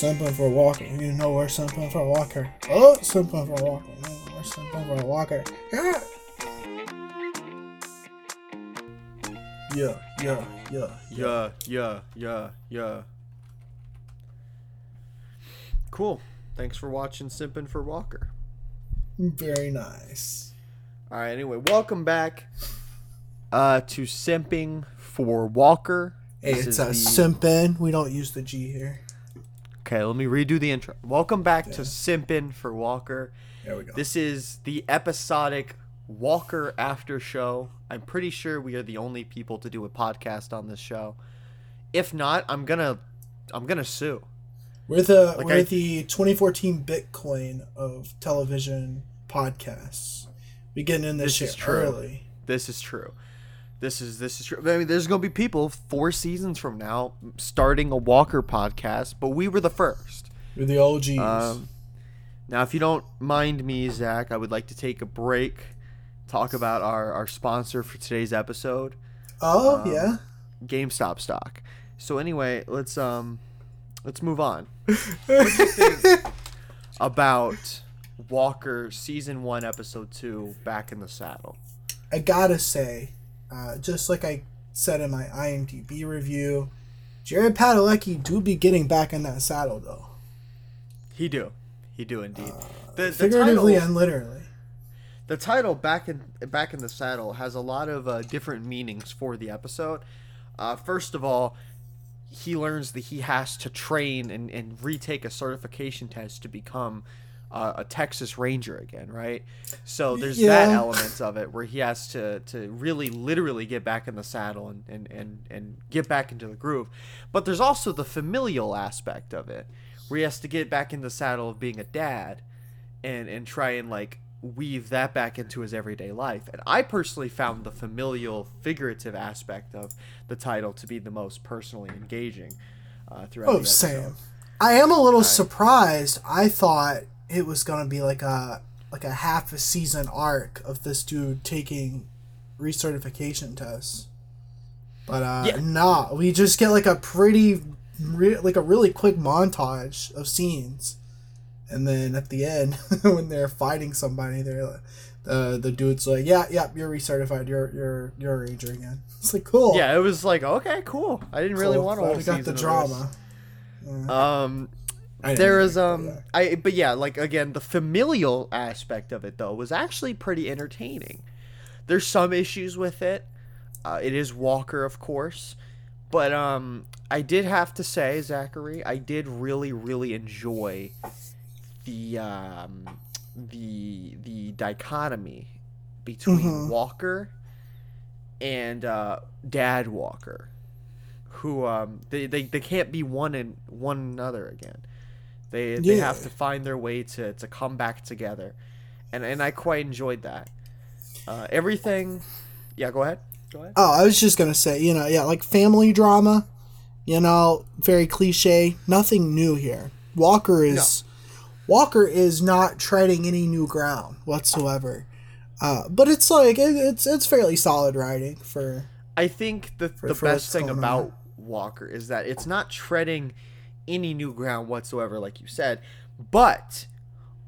Simping for Walker. You know we're simping for Walker. Oh, simping for Walker. You know we're simping for Walker. Yeah. Yeah, yeah, yeah, Yeah, yeah, yeah, yeah. Cool. Thanks for watching Simpin' for Walker. Very nice. All right. Anyway, welcome back uh, to Simping for Walker. Hey, This it's a the- simpin. We don't use the G here. Okay, let me redo the intro. Welcome back to Yeah. Simpin' for Walker. There we go. This is the episodic Walker after show. I'm pretty sure we are the only people to do a podcast on this show. If not, I'm gonna I'm gonna sue. We're the Like we're I- the 2014 Bitcoin of television podcasts. We getting in this, This shit is true. early. This is true. This is this is true. I mean, there's gonna be people four seasons from now starting a Walker podcast, but we were the first. We're the OGs. Um, now, if you don't mind me, Zach, I would like to take a break, talk about our our sponsor for today's episode, oh um, yeah. GameStop stock. So anyway, let's um let's move on about Walker season one, episode two, back in the saddle. I gotta say, uh, just like I said in my IMDb review, Jared Padalecki do be getting back in that saddle though, He do, he do indeed. the, the figuratively title, and literally. the title back in back in the saddle has a lot of uh, different meanings for the episode. Uh, first of all, he learns that he has to train and, and retake a certification test to become uh, a Texas Ranger again, right? So there's that Yeah. element of it where he has to, to really literally get back in the saddle and, and, and, and get back into the groove. But there's also the familial aspect of it where he has to get back in the saddle of being a dad and, and try and like weave that back into his everyday life. And I personally found the familial figurative aspect of the title to be the most personally engaging uh, throughout Oh. Sam. I am a little surprised. I thought it was gonna be like a like a half a season arc of this dude taking recertification tests. But uh Yeah. nah, we just get like a pretty re- like a really quick montage of scenes. And then at the end when they're fighting somebody they're like uh, the dude's like, "Yeah, yeah, you're recertified. You're you're you're a ranger again." It's like, "Cool." Yeah, it was like okay, cool. I didn't really cool. want a Glad we got the drama. this. Um, there think um. I but yeah, like again, the familial aspect of it though was actually pretty entertaining. There's some issues with it. Uh, it is Walker, of course, but um, I did have to say, Zachary, I did really, really enjoy the um, the the dichotomy between Mhm. Walker and uh, Dad Walker, who um, they, they, they can't be one and one another again. They they Yeah. have to find their way to, to come back together, and and I quite enjoyed that. Uh, everything, yeah. Go ahead. Go ahead. Oh, I was just gonna say, you know, yeah, like family drama, you know, very cliche. Nothing new here. Walker is Walker is not treading any new ground whatsoever. Uh, but it's like it, it's it's fairly solid writing for I think the the for best thing about on. Walker is that it's not treading any new ground whatsoever, like you said. But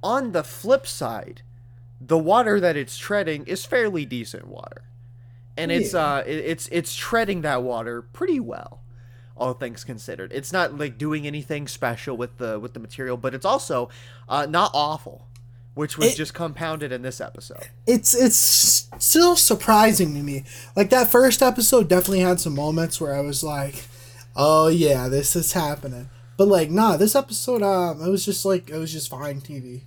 on the flip side, the water that it's treading is fairly decent water, and it's Yeah. uh it, it's it's treading that water pretty well, all things considered. It's not like doing anything special with the with the material, but it's also uh, not awful, which was It- just compounded in this episode. it's it's still surprising to me. Like that first episode definitely had some moments where I was like, "Oh yeah, this is happening." But like, nah, this episode um it was just like it was just fine TV.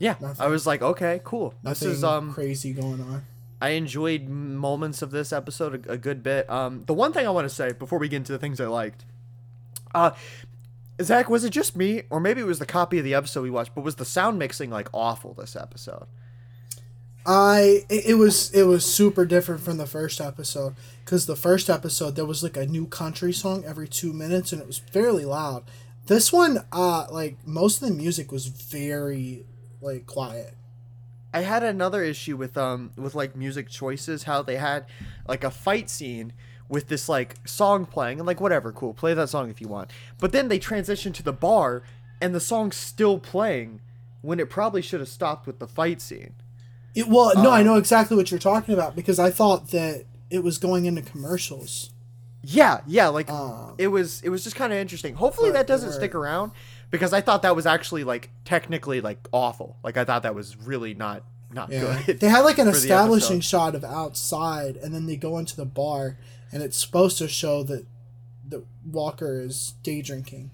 Yeah, Nothing- I was like, okay, cool. This is um crazy going on. I enjoyed moments of this episode a, a good bit. Um, the one thing I want to say before we get into the things I liked, uh, Zach, was it just me, or maybe it was the copy of the episode we watched, but was the sound mixing like awful this episode? I it, was it was super different from the first episode because the first episode there was like a new country song every two minutes and it was fairly loud. This one, uh, like most of the music was very like quiet. I had another issue with um with like music choices, how they had like a fight scene with this like song playing and like whatever, cool, play that song if you want. But then they transition to the bar and the song's still playing when it probably should have stopped with the fight scene. It, well, no, I Um, know exactly what you're talking about because I thought that it was going into commercials. Yeah, yeah, like Um, it was it was just kind of interesting. Hopefully that doesn't stick around because I thought that was actually like technically like awful. Like I thought that was really not not Yeah. good. They had like an establishing shot of outside, and then they go into the bar, and it's supposed to show that that Walker is day drinking,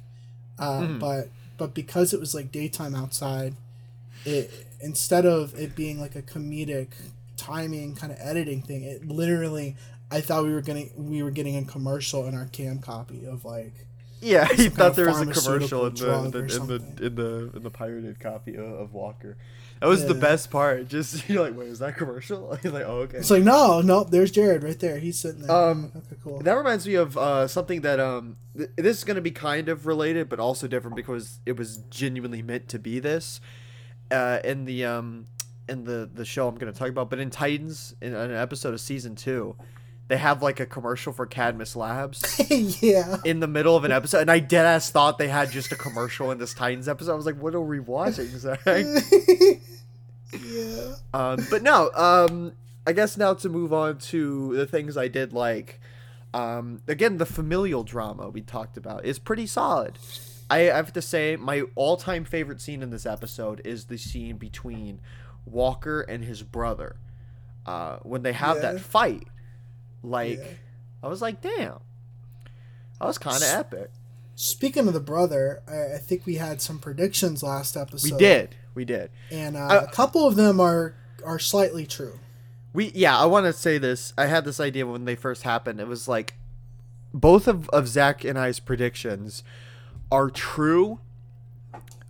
uh, Mhm. but but because it was like daytime outside, it instead of it being like a comedic timing kind of editing thing, it literally I thought we were getting we were getting a commercial in our cam copy of like Yeah, he thought there was a commercial in the, drug or in the in the in the pirated copy of, of Walker. That was the best part. Just you're like, wait, is that commercial? He's like, oh okay. it's like no no there's Jared right there he's sitting there Um, okay cool That reminds me of uh, something that um th- this is going to be kind of related, but also different because it was genuinely meant to be this. Uh, in the um in the the show I'm going to talk about, but in Titans, in an episode of season two, they have like a commercial for Cadmus Labs yeah in the middle of an episode, and I dead ass thought they had just a commercial in this Titans episode. I was like, what are we watching, yeah Um, but no, um, I guess now to move on to the things I did like. Um, again, the familial drama we talked about is pretty solid. I have to say, my all-time favorite scene in this episode is the scene between Walker and his brother. Uh, when they have Yeah. that fight, like Yeah. I was like, damn, that was kind of S- epic. Speaking of the brother, I, I think we had some predictions last episode. We did, we did. and uh, a couple of them are are slightly true. We yeah, I want to say this. I had this idea when they first happened. It was like both of of Zach and I's predictions are true,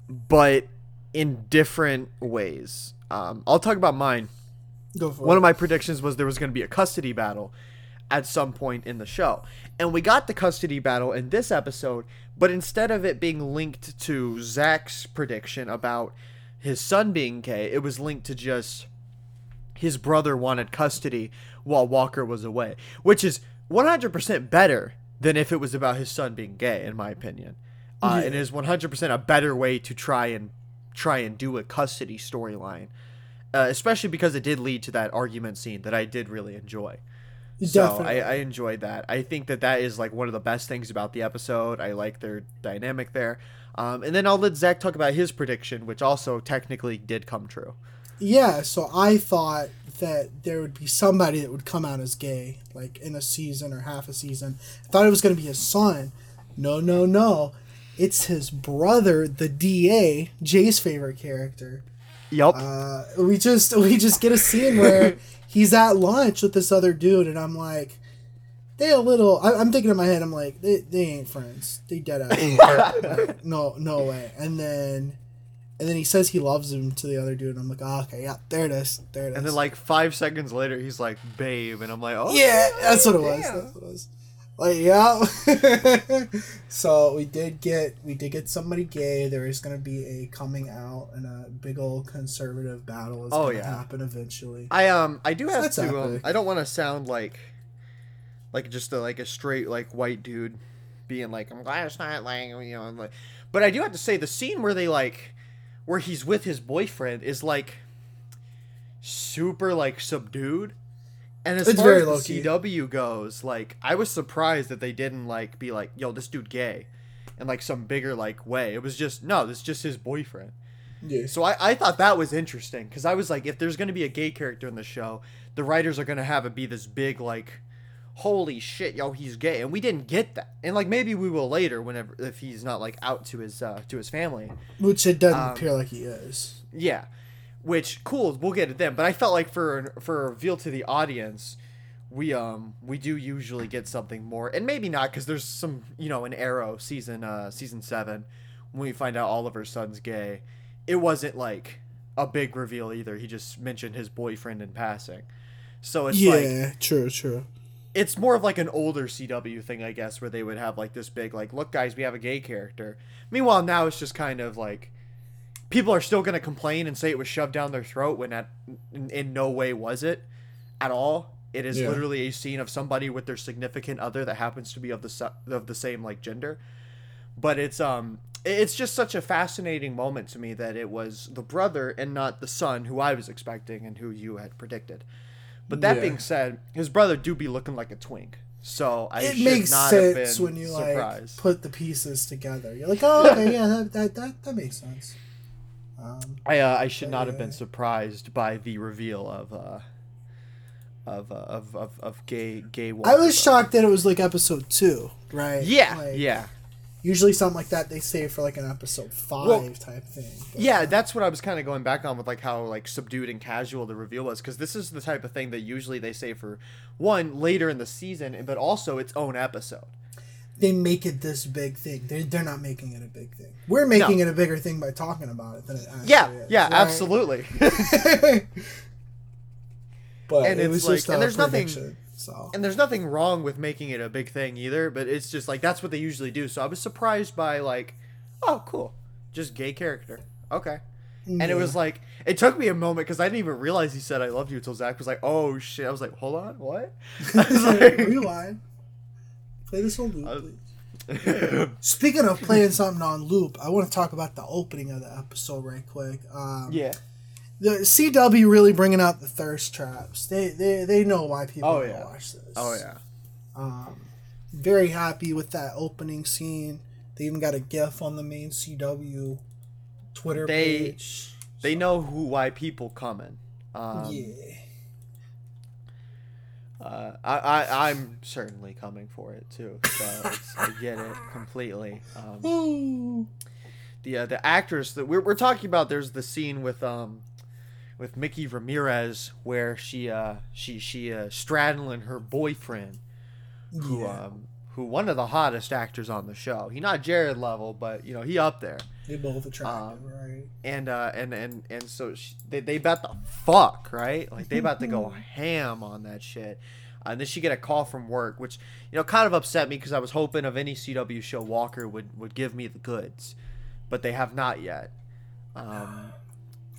but in different ways. Um, I'll talk about mine. Go for One it. of my predictions was there was going to be a custody battle at some point in the show. And we got the custody battle in this episode, but instead of it being linked to Zach's prediction about his son being gay, it was linked to just his brother wanted custody while Walker was away, which is 100% better than if it was about his son being gay, in my opinion. Uh, Yeah. It is 100% a better way to try and try and do a custody storyline, uh, especially because it did lead to that argument scene that I did really enjoy. So I, I enjoyed that. I think that that is like one of the best things about the episode. I like their dynamic there. Um, and then I'll let Zach talk about his prediction, which also technically did come true. yeah, so I thought that there would be somebody that would come out as gay, like in a season or half a season. I thought it was going to be his son. No, no, no. It's his brother, the DA, Jay's favorite character. Yup. Uh, we just we just get a scene where he's at lunch with this other dude, and I'm like, they a little. I, I'm thinking in my head, I'm like, they, they ain't friends. They dead out. No, no way. And then, and then he says he loves him to the other dude. And I'm like, oh, okay, yeah, there it is, there it is. and then like five seconds later, he's like, "Babe," and I'm like, "Oh, yeah, that's what it was. That's what it was. Like yeah. so we did get we did get somebody gay. There is gonna be a coming out and a big old conservative battle is Oh, gonna yeah. happen eventually. I um I do have to um. I don't want to sound like like just a, like a straight like white dude being like I'm glad it's not like you know I'm like but I do have to say the scene where they like where he's with his boyfriend is like super like subdued and as It's far very as the CW goes like I was surprised that they didn't like be like yo this dude gay in like some bigger like way. It was just no this is just his boyfriend. Yeah. so I, I thought that was interesting because I was like, if there's gonna be a gay character in the show, the writers are gonna have it be this big like, holy shit, yo, he's gay, and we didn't get that, and like maybe we will later whenever if he's not like out to his uh, to his family, Which it doesn't Um, appear like he is. yeah, which cool, we'll get it then. But I felt like for for a reveal to the audience, we um we do usually get something more, and maybe not because there's some you know in Arrow season uh season seven when we find out Oliver's son's gay, it wasn't like a big reveal either. He just mentioned his boyfriend in passing, so it's like yeah, true, true. it's more of like an older CW thing, I guess, where they would have like this big, like, look, guys, we have a gay character. Meanwhile, now it's just kind of like people are still gonna complain and say it was shoved down their throat when that in, in no way was it at all. It is Yeah. literally a scene of somebody with their significant other that happens to be of the of the same like gender. But it's um it's just such a fascinating moment to me that it was the brother and not the son who I was expecting and who you had predicted. But that Yeah. being said, his brother do be looking like a twink. So I it makes not have sense when you surprised. like put the pieces together. You're like, oh, okay, yeah, that that that, that makes sense. Um, I uh, I should not have been surprised by the reveal of uh of uh, of, of of gay gay. I was shocked that it was like episode two, right? Yeah, Like, yeah, Usually something like that they save for like an episode five Well, type thing. but- yeah. That's what I was kind of going back on with like how like subdued and casual the reveal was because this is the type of thing that usually they say for one later in the season, but also its own episode. They make it this big thing. They're, they're not making it a big thing. We're making it a bigger thing by talking about it than it actually Yeah, is. yeah, right? absolutely. but And it it's was like- just and a there's nothing- So and there's nothing wrong with making it a big thing either, but it's just like that's what they usually do. So I was surprised by like, oh, cool, just gay character, okay. And it was like it took me a moment because I didn't even realize he said "I loved you" until Zach was like, "Oh shit!" I was like, "Hold on, what?" I was like- rewind. Play this on loop, please. Speaking of playing something on loop, I want to talk about the opening of the episode right quick. Um, yeah, the CW really bringing out the thirst traps. They they, they know why people Oh, yeah. watch this. oh yeah, Um, very happy with that opening scene. They even got a GIF on the main CW Twitter They- page. they know who why people coming. Um, yeah. Uh, I, I I'm certainly coming for it too. So it's, I get it completely. Um, the uh, the actress that we're, we're talking about there's the scene with um with Micki Ramirez where she uh she she uh straddling her boyfriend who Yeah. um who one of the hottest actors on the show. He not Jared level, but you know he up there. They both attractive, um, right? And uh and and and so she, they they about to fuck right, like they about to go ham on that shit. Uh, and then she get a call from work, which you know kind of upset me because I was hoping of any CW show Walker would would give me the goods, but they have not yet. Um,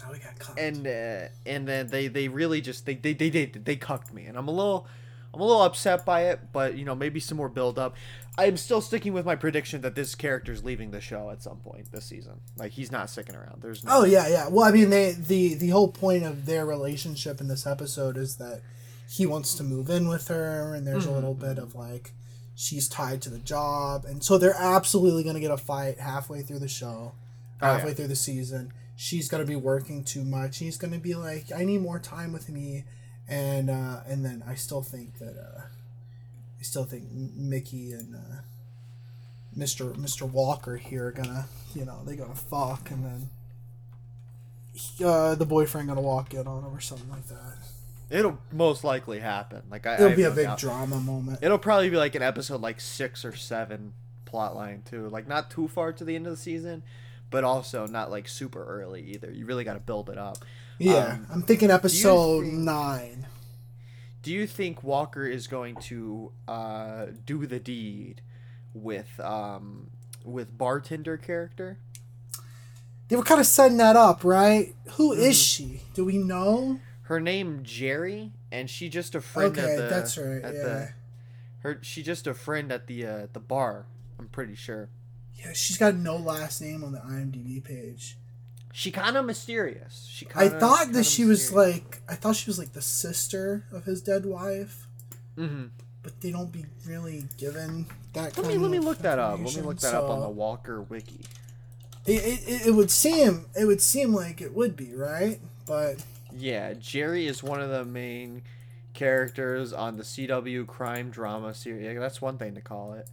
Now we got cut. and uh, and then they they really just they they they they, they cucked me, and I'm a little I'm a little upset by it, but you know maybe some more build up. I'm still sticking with my prediction that this character's leaving the show at some point this season. Like he's not sticking around. There's no. Oh yeah, yeah. Well, I mean, they the the whole point of their relationship in this episode is that he wants to move in with her, and there's a mm-hmm. little bit of like she's tied to the job, and so they're absolutely gonna get a fight halfway through the show, Oh, yeah. halfway through the season. She's gonna be working too much. He's gonna be like, I need more time with me, and uh, and then I still think that uh, I still think Micki and uh, Mr. Mr. Walker here are gonna, you know, they're gonna fuck, and then uh, the boyfriend gonna walk in on him or something like that. It'll most likely happen. Like I, I It'll have be a no big doubt. drama moment. It'll probably be like an episode like six or seven plot line too. Like not too far to the end of the season, but also not like super early either. You really got to build it up. Yeah, Um, I'm thinking episode think- nine. Do you think Walker is going to uh, do the deed with um, with bartender character? They were kind of setting that up, right? Who is Mm-hmm. she? Do we know? Her name Geri, and she just a friend Okay, at the. that's right. At Yeah, the, her she just a friend at the uh, the bar. I'm pretty sure. Yeah. She's got no last name on the IMDb page. She kind of mysterious. She I kinda, I thought that she was like, I thought she was like the sister of his dead wife, hmm but they don't be really given that. Let me let me look that up. Let me look that up on the Walker wiki. It, it, it would seem it would seem like it would be right, but Yeah, Geri is one of the main characters on the CW crime drama series. That's one thing to call it.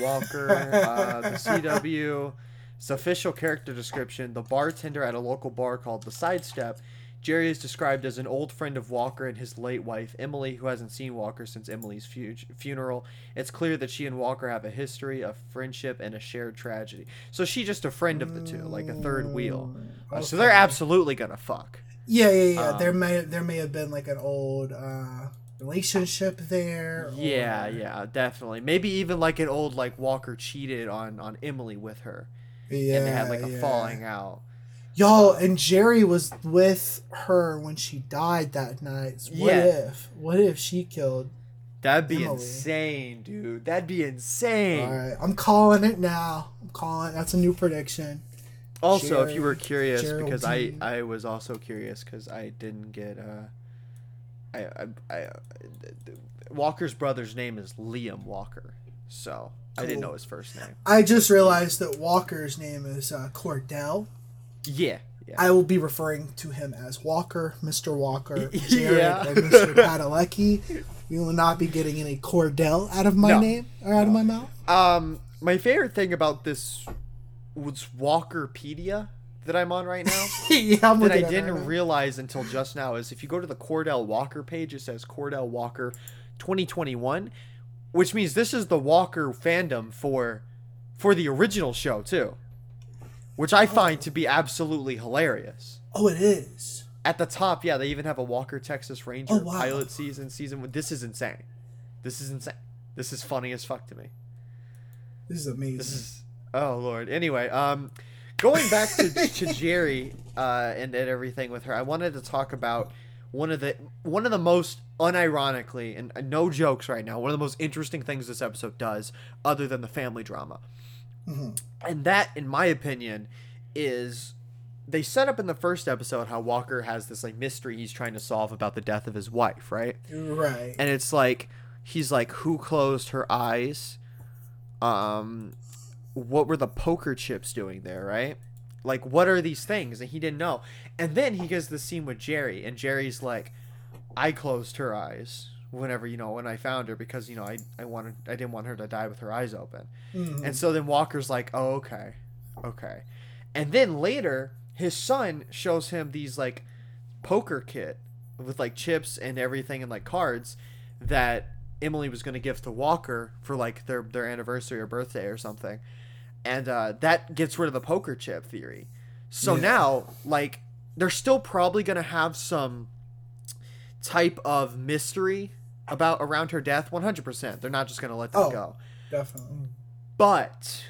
Walker, uh, the CW. Its official character description: the bartender at a local bar called the Sidestep. Geri is described as an old friend of Walker and his late wife Emily, who hasn't seen Walker since Emily's fu- funeral. It's clear that she and Walker have a history of friendship and a shared tragedy. So she's just a friend of the two, like a third wheel. Uh, So they're absolutely gonna fuck. Yeah, yeah, yeah. Um, there may there may have been like an old uh, relationship there. Yeah, or- yeah, definitely. Maybe even like an old like Walker cheated on on Emily with her, yeah. and they had like a yeah. falling out. Yo, and Geri was with her when she died that night. So what Yeah. if? What if she killed? That'd be Emily. insane, dude. That'd be insane. All right, I'm calling it now. I'm calling. That's a new prediction. Also, if you were Geri- curious, because I I was also curious because I didn't get uh, I I, I Walker's brother's name is Liam Walker, so I didn't know his first name. I just realized that Walker's name is uh, Cordell. Yeah, yeah. I will be referring to him as Walker, Mr. Walker, Yeah. And Mr. Padalecki. We will not be getting any Cordell out of my No. name or out of my mouth. Um, my favorite thing about this was Walkerpedia that I'm on right now. yeah, I'm that I looking at it didn't right realize until just now is if you go to the Cordell Walker page, it says Cordell Walker 2021, which means this is the Walker fandom for for the original show too, which I find to be absolutely hilarious. Oh, it is. At the top, yeah, they even have a Walker Texas Ranger Oh, wow. pilot season season. This is insane. This is insane. This is funny as fuck to me. This is amazing. This is oh lord. Anyway, um, going back to, to Geri uh, and and everything with her, I wanted to talk about one of the one of the most unironically and uh, no jokes right now. One of the most interesting things this episode does, other than the family drama, Mhm. and that, in my opinion, is they set up in the first episode how Walker has this like mystery he's trying to solve about the death of his wife, right? right. and it's like he's like who closed her eyes um what were the poker chips doing there right? Like what are these things? And he didn't know. And then he gets the scene with geri and geri's like i closed her eyes whenever you know when i found her because you know i i wanted i didn't want her to die with her eyes open. Mhm. and so then Walker's like, "Oh, okay, okay," and then later his son shows him these like poker kit with like chips and everything and like cards that Emily was gonna give to Walker for like their their anniversary or birthday or something, and uh, that gets rid of the poker chip theory. So Yeah. now like they're still probably gonna have some type of mystery about around her death 100% they're not just gonna let that Oh. go Definitely. but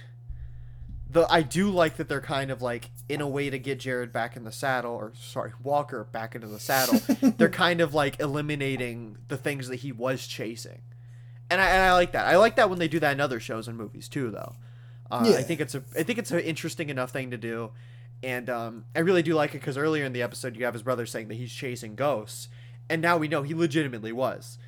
the I do like that they're kind of like in a way to get Jared back in the saddle or sorry Walker back into the saddle they're kind of like eliminating the things that he was chasing and I, and I like that I like that when they do that in other shows and movies too though uh, I think it's a I think it's an interesting enough thing to do and um, I really do like it because earlier in the episode you have his brother saying that he's chasing ghosts and now we know he legitimately was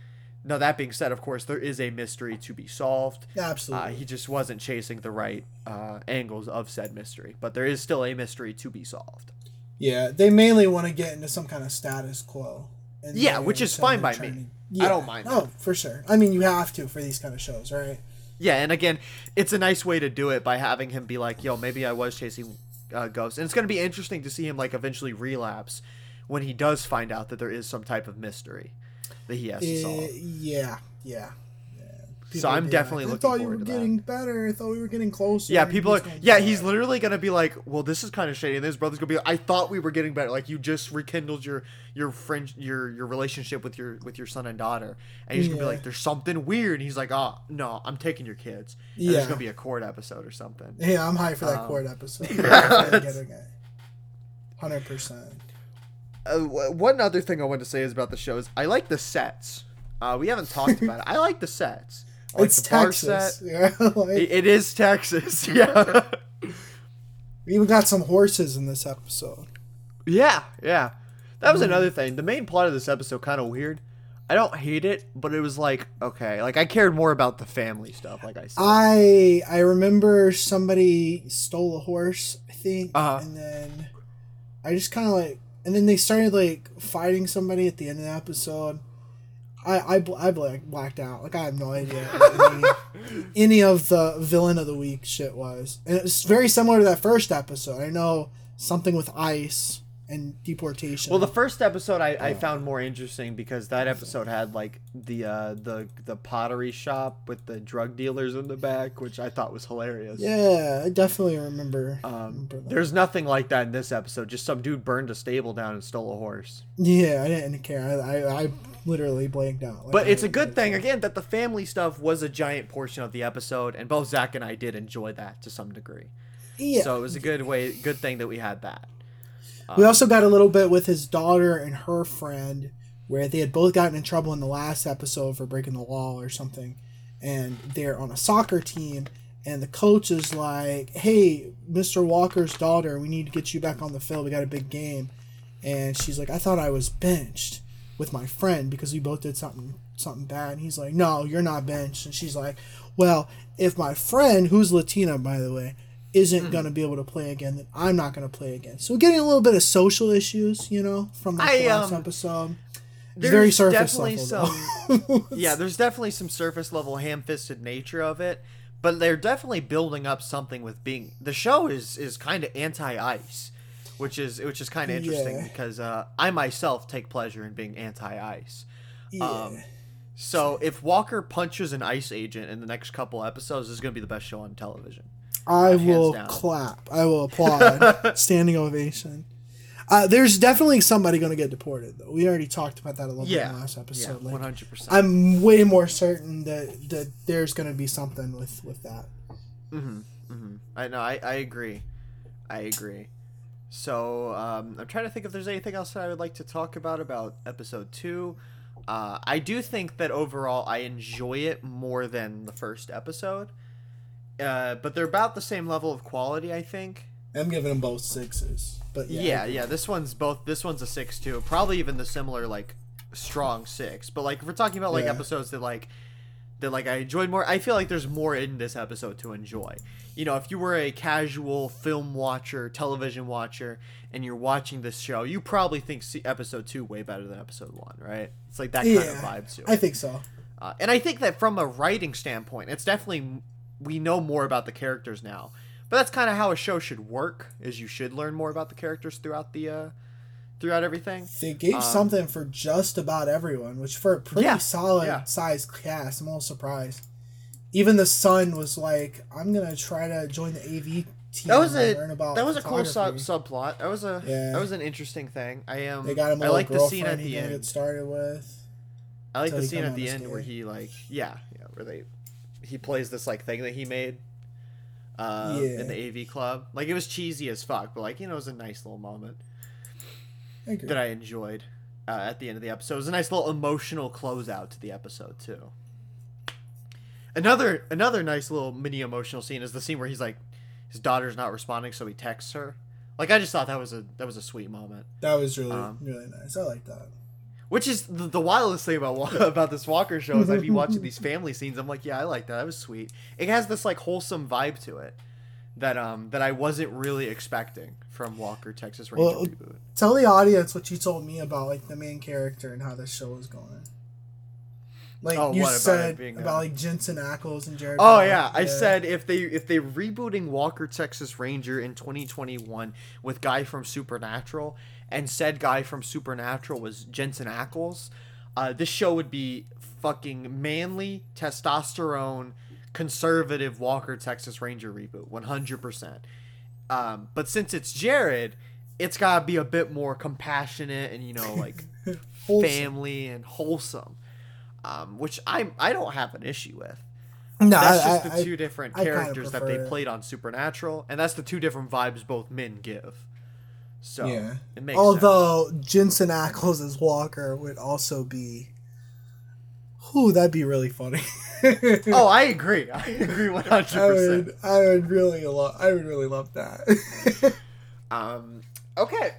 now that being said of course there is a mystery to be solved uh, Absolutely. he just wasn't chasing the right uh, angles of said mystery, but there is still a mystery to be solved. yeah, they mainly want to get into some kind of status quo. Yeah, which is fine by me. to- I don't mind Oh, for sure. I mean, you have to for these kind of shows, right? Yeah, and again, it's a nice way to do it by having him be like, "Yo, maybe I was chasing uh, ghosts," and it's gonna be interesting to see him like eventually relapse when he does find out that there is some type of mystery that he has to Eh, solve. yeah, yeah. yeah. So I'm would be definitely like, I thought you were to that. getting better. I thought we were getting closer. Yeah, people are. Yeah, back. he's literally gonna be like, "Well, this is kind of shady." And his brother's gonna be, like, "I thought we were getting better. Like you just rekindled your your friend your your relationship with your with your son and daughter." And he's gonna be like, "There's something weird." And he's like, "Oh no, I'm taking your kids." And Yeah. There's gonna be a court episode or something. Yeah, I'm high for that Um, court episode. I'm getting it. Hundred percent. Uh, one other thing I wanted to say is about the show is I like the sets. Uh, we haven't talked about it. I like the sets. I It's Texas. Yeah, like, It- it is Texas. Yeah. we even got some horses in this episode. Yeah, yeah. That was another thing. The main plot of this episode kind of weird. I don't hate it, but it was like okay, like I cared more about the family stuff. Like I said, I I remember somebody stole a horse, I think, Uh-huh. and then I just kind of like, and then they started like fighting somebody at the end of the episode. I I bl- I blacked out. Like I have no idea any, any of the villain of the week shit was, and it's very similar to that first episode. I know something with ice and deportation. well, the first episode I, I Oh. found more interesting because that episode had like the uh, the the pottery shop with the drug dealers in the back, which I thought was hilarious. yeah, I definitely remember. Um, remember there's nothing like that in this episode. Just some dude burned a stable down and stole a horse. Yeah, I didn't care. I I, I literally blanked out. Like, But I it's a didn't good care. thing again that the family stuff was a giant portion of the episode, and both Zach and I did enjoy that to some degree. Yeah. So it was a good way, good thing that we had that. We um, also got a little bit with his daughter and her friend, where they had both gotten in trouble in the last episode for breaking the law or something, and they're on a soccer team, and the coach is like, "Hey, Mr. Walker's daughter, we need to get you back on the field. We got a big game," and she's like, "I thought I was benched with my friend because we both did something something bad." And he's like, "No, you're not benched," and she's like, "Well, if my friend, who's Latina by the way." Isn't Hmm. going to be able to play again, then I'm not going to play again. So we're getting a little bit of social issues, you know, from the I, last um, episode. There's very surface definitely level. though. yeah, there's definitely some surface level ham-fisted nature of it, but they're definitely building up something with being the show is is kind of anti-ice, which is which is kind of interesting Yeah. because uh, I myself take pleasure in being anti-ice. yeah. Um, So if Walker punches an ice agent in the next couple episodes, this is gonna be the best show on television. I will down. clap. I will applaud. Standing ovation. Uh, there's definitely somebody going to get deported, though. We already talked about that a little bit in the last episode. like, one hundred percent. I'm way more certain that, that there's going to be something with, with that. Mm-hmm. Mm-hmm. I know. I, I agree. I agree. So um, I'm trying to think if there's anything else that I would like to talk about about episode two. Uh, I do think that overall I enjoy it more than the first episode, uh, but they're about the same level of quality. I think. I'm giving them both sixes. But yeah, Yeah, yeah. This one's both. This one's a six too. Probably even the similar like strong six. But like if we're talking about like Yeah. episodes that like that like I enjoyed more. I feel like there's more in this episode to enjoy. You know, if you were a casual film watcher, television watcher, and you're watching this show, you probably think episode two way better than episode one, right? It's like that kind of vibe too. I think so. Uh, and I think that from a writing standpoint, it's definitely we know more about the characters now. But that's kind of how a show should work. Is you should learn more about the characters throughout the uh, throughout everything. They gave Um, something for just about everyone, which for a pretty Yeah, solid yeah. sized cast, I'm a little surprised. Even the son was like, "I'm gonna try to join the AV team That was and a learn about that was a cool sub- subplot. That was a Yeah. that was an interesting thing. I am. They got him I like the scene at the end. get started with. I like the scene at the the end where he like yeah yeah where they he plays this like thing that he made uh, Yeah. in the AV club. Like it was cheesy as fuck, but like you know it was a nice little moment. I that I enjoyed uh, at the end of the episode. It was a nice little emotional closeout to the episode too. Another another nice little mini emotional scene is the scene where he's like his daughter's not responding, so he texts her. Like I just thought that was a that was a sweet moment. that was really um, really nice. I like that. Which is the, the wildest thing about about this Walker show is I'd be watching these family scenes. I'm like, yeah, I like that. That was sweet. It has this like wholesome vibe to it that um that I wasn't really expecting from Walker Texas Ranger Well, reboot. Tell the audience what you told me about like the main character and how this show is going. Like Oh, you about said about uh, like Jensen Ackles and Jared. Oh yeah, I said if they if they rebooting Walker Texas Ranger in 2021 with guy from Supernatural and said guy from Supernatural was Jensen Ackles, uh, this show would be fucking manly testosterone conservative Walker Texas Ranger reboot 100%. Um, but since it's Jared, it's got to be a bit more compassionate and you know like family and wholesome. Um, which I I don't have an issue with No, that's I, just the I- two different I characters that they it. played on Supernatural, and that's the two different vibes both men give. So yeah. it makes Although Jensen Ackles as Walker would also be, whew, that'd be really funny. Oh, I agree. I agree one hundred I percent. I would really love, I would really love that. Um, okay,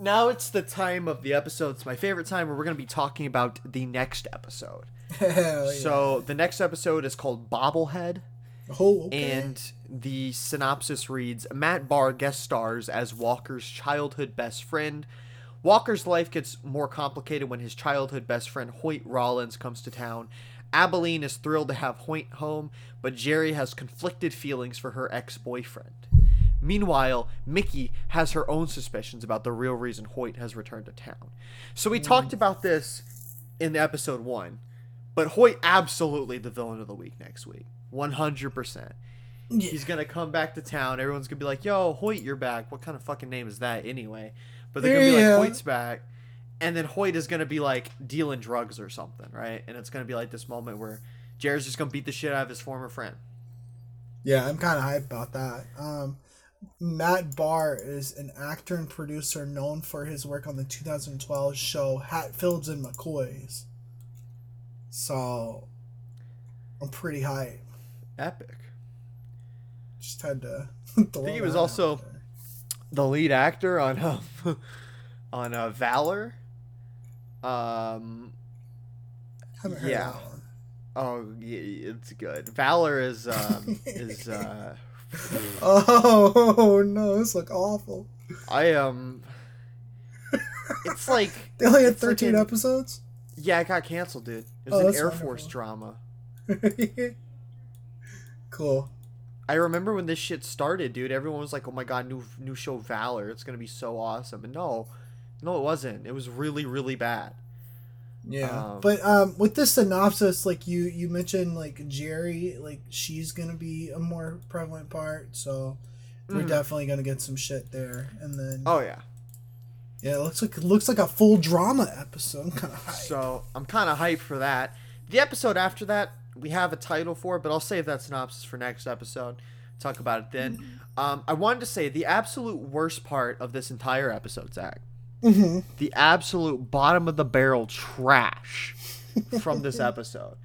now it's the time of the episode. It's my favorite time where we're going to be talking about the next episode. Hell yeah. So the next episode is called Bobblehead. oh, okay. And the synopsis reads Matt Barr guest stars as Walker's childhood best friend. Walker's life gets more complicated when his childhood best friend Hoyt Rollins comes to town. Abeline is thrilled to have Hoyt home, but Geri has conflicted feelings for her ex boyfriend. Meanwhile, Micki has her own suspicions about the real reason Hoyt has returned to town. So we talked about this in episode one, but Hoyt absolutely the villain of the week next week, one hundred percent. Yeah. He's gonna come back to town. Everyone's gonna be like, "Yo, Hoyt, you're back." What kind of fucking name is that anyway? But they're gonna be like, "Hoyt's back," and then Hoyt is gonna be like dealing drugs or something, right? And it's gonna be like this moment where Jared's just gonna beat the shit out of his former friend. Yeah, I'm kind of hyped about that. Um, Matt Barr is an actor and producer known for his work on the 2012 show Hatfields and McCoys. So, I'm pretty hype. Epic. Just had to. I think he was also the lead actor on um, on uh, Valor. Um. Haven't heard yeah. that one. Oh, yeah, it's good. Valor is um is uh. Oh no, this look awful. I um. It's like They only had It's like 13 an- episodes. yeah, it got canceled, dude. It Oh, was an Air wonderful. Force drama. cool. I remember when this shit started, dude. Everyone was like, "Oh my god, new new show Valor. It's gonna be so awesome." And no, no, it wasn't. It was really, really bad. Yeah, Um, but um, with this synopsis, like you you mentioned, like Geri, like she's gonna be a more prevalent part, so we're Mhm. definitely gonna get some shit there. And then Oh yeah. yeah, it looks like it looks like a full drama episode. I'm kind of. So I'm kind of hyped for that. The episode after that, we have a title for, but I'll save that synopsis for next episode. Talk about it then. Um, I wanted to say the absolute worst part of this entire episode, Zach. Mhm. The absolute bottom of the barrel trash from this episode.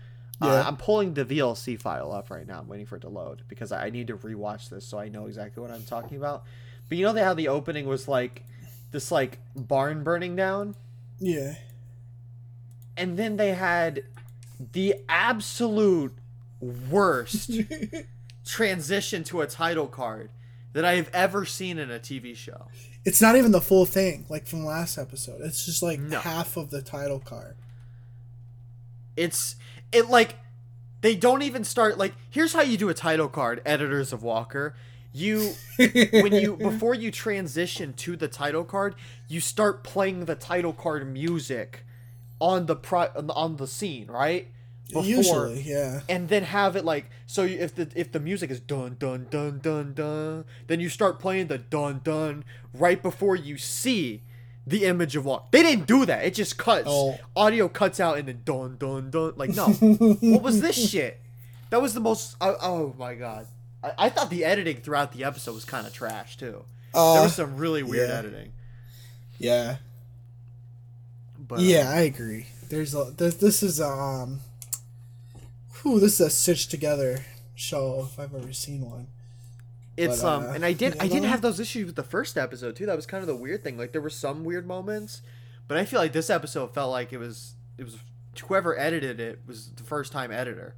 Uh, I'm pulling the VLC file up right now. I'm waiting for it to load because I I need to rewatch this so I know exactly what I'm talking about. But you know how the opening was like this like barn burning down? Yeah, and then they had the absolute worst transition to a title card that I have ever seen in a TV show. It's not even the full thing, like from last episode. It's just like No. half of the title card. It's it like they don't even start like here's how you do a title card, editors of Walker. You when you before you transition to the title card, you start playing the title card music on the pro on the scene, right? Usually, yeah. and then have it like so if the if the music is dun dun dun dun dun then you start playing the dun dun right before you see the image of walk they didn't do that it just cuts Oh. audio cuts out and then dun dun dun like no what was this shit that was the most oh, oh my god I, I thought the editing throughout the episode was kind of trash too there Uh, was some really weird yeah. editing yeah. but uh, yeah, I agree. There's a this, this is um, whew, this is a stitched together show if I've ever seen one. It's But, um, uh, and I did I know? have those issues with the first episode too. That was kind of the weird thing. Like there were some weird moments, but I feel like this episode felt like it was it was whoever edited it was the first time editor.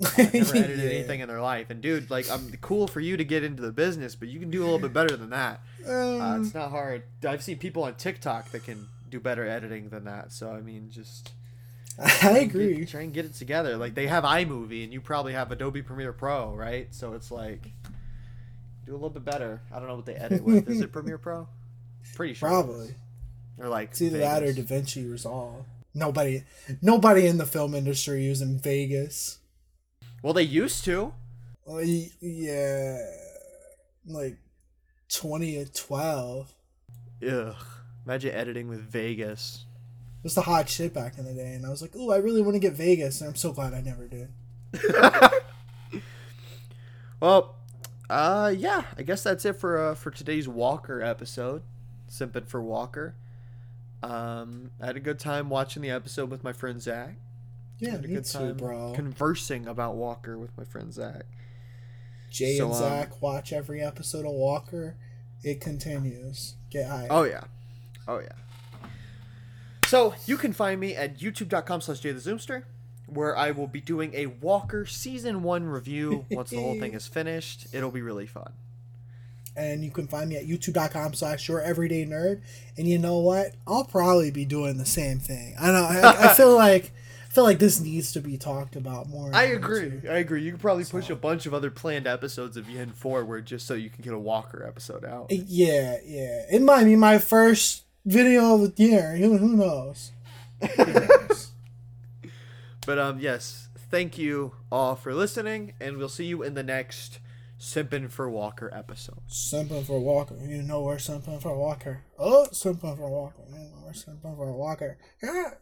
Never edited Yeah. anything in their life. And dude, like I'm cool for you to get into the business, but you can do a little bit better than that. Uh, Um, it's not hard. I've seen people on TikTok that can do better editing than that. So I mean, just I agree. Get, try and get it together. Like they have iMovie, and you probably have Adobe Premiere Pro, right? So it's like do a little bit better. I don't know what they edit with. Is it Premiere Pro? Pretty sure. Probably. Or like It's either that or. DaVinci Resolve. Nobody, nobody in the film industry using Vegas. Well, they used to. Y- yeah, like twenty and twelve. Ugh. Imagine editing with Vegas. It was the hot shit back in the day, and I was like, "Oh, I really want to get Vegas," and I'm so glad I never did. Well, uh, yeah. I guess that's it for uh, for today's Walker episode. Simping for Walker. Um, I had a good time watching the episode with my friend Zach. Yeah, had a me good too, time bro. conversing about Walker with my friend Zach. Jay So, and um, Zach watch every episode of Walker. It continues. Get high. Oh yeah, oh yeah. So you can find me at youtube.com slash jaythezoomster, where I will be doing a Walker season one review once the whole thing is finished. It'll be really fun. and you can find me at youtube.com slash your everyday nerd and you know what i'll probably be doing the same thing i know i, I feel like i feel like this needs to be talked about more I agree. I agree. You could probably push a bunch of other planned episodes of Yen forward just so you can get a Walker episode out. yeah yeah it might be my first video of the year. Who, who knows? Who knows? But um, yes, thank you all for listening, and we'll see you in the next Simpin' for Walker episode. simping for walker. You know we're simping for walker. Oh simping for walker. You know we're simping for walker. Yeah